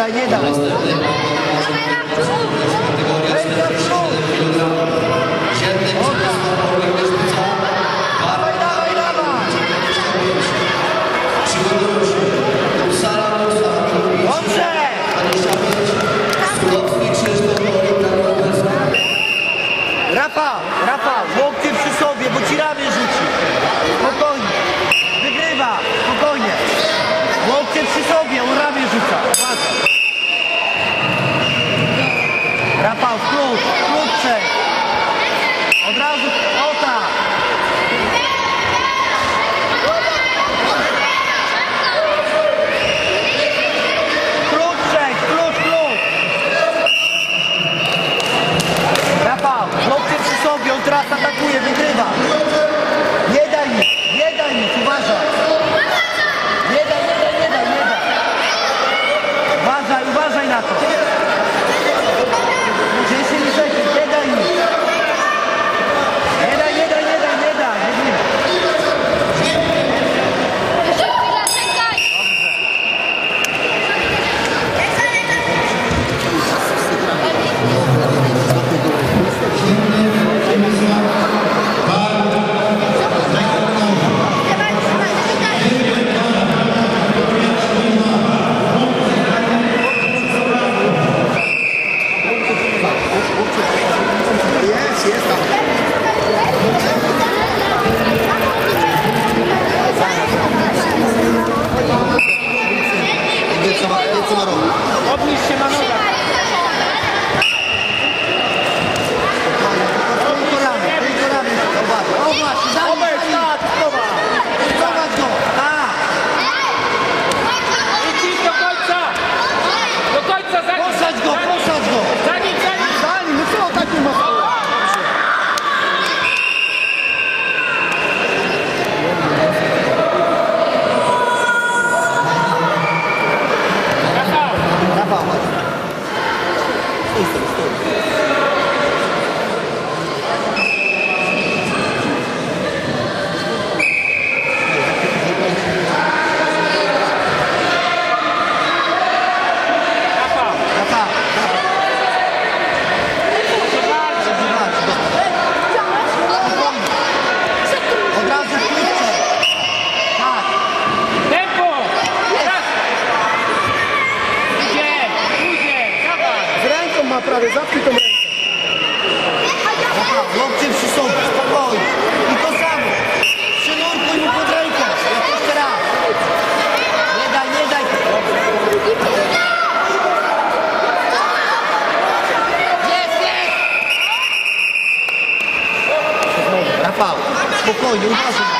daj, nie daj. sprawie, zatknij tą rękę. Aha, łokcie przysądź, spokojnie. I to samo. Przynurkuj mu pod rękę. Jak jeszcze raz. Nie daj, nie daj. Jest, jest! Rafał, spokojnie, uważaj.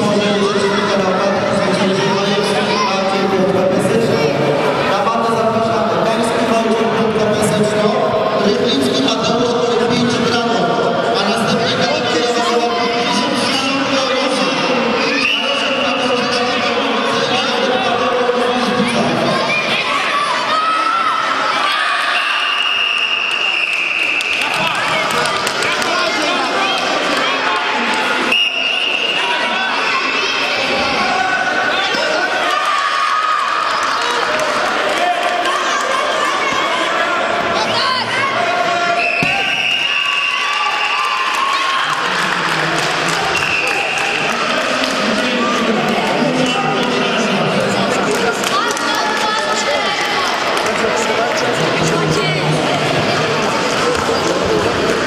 Obrigado.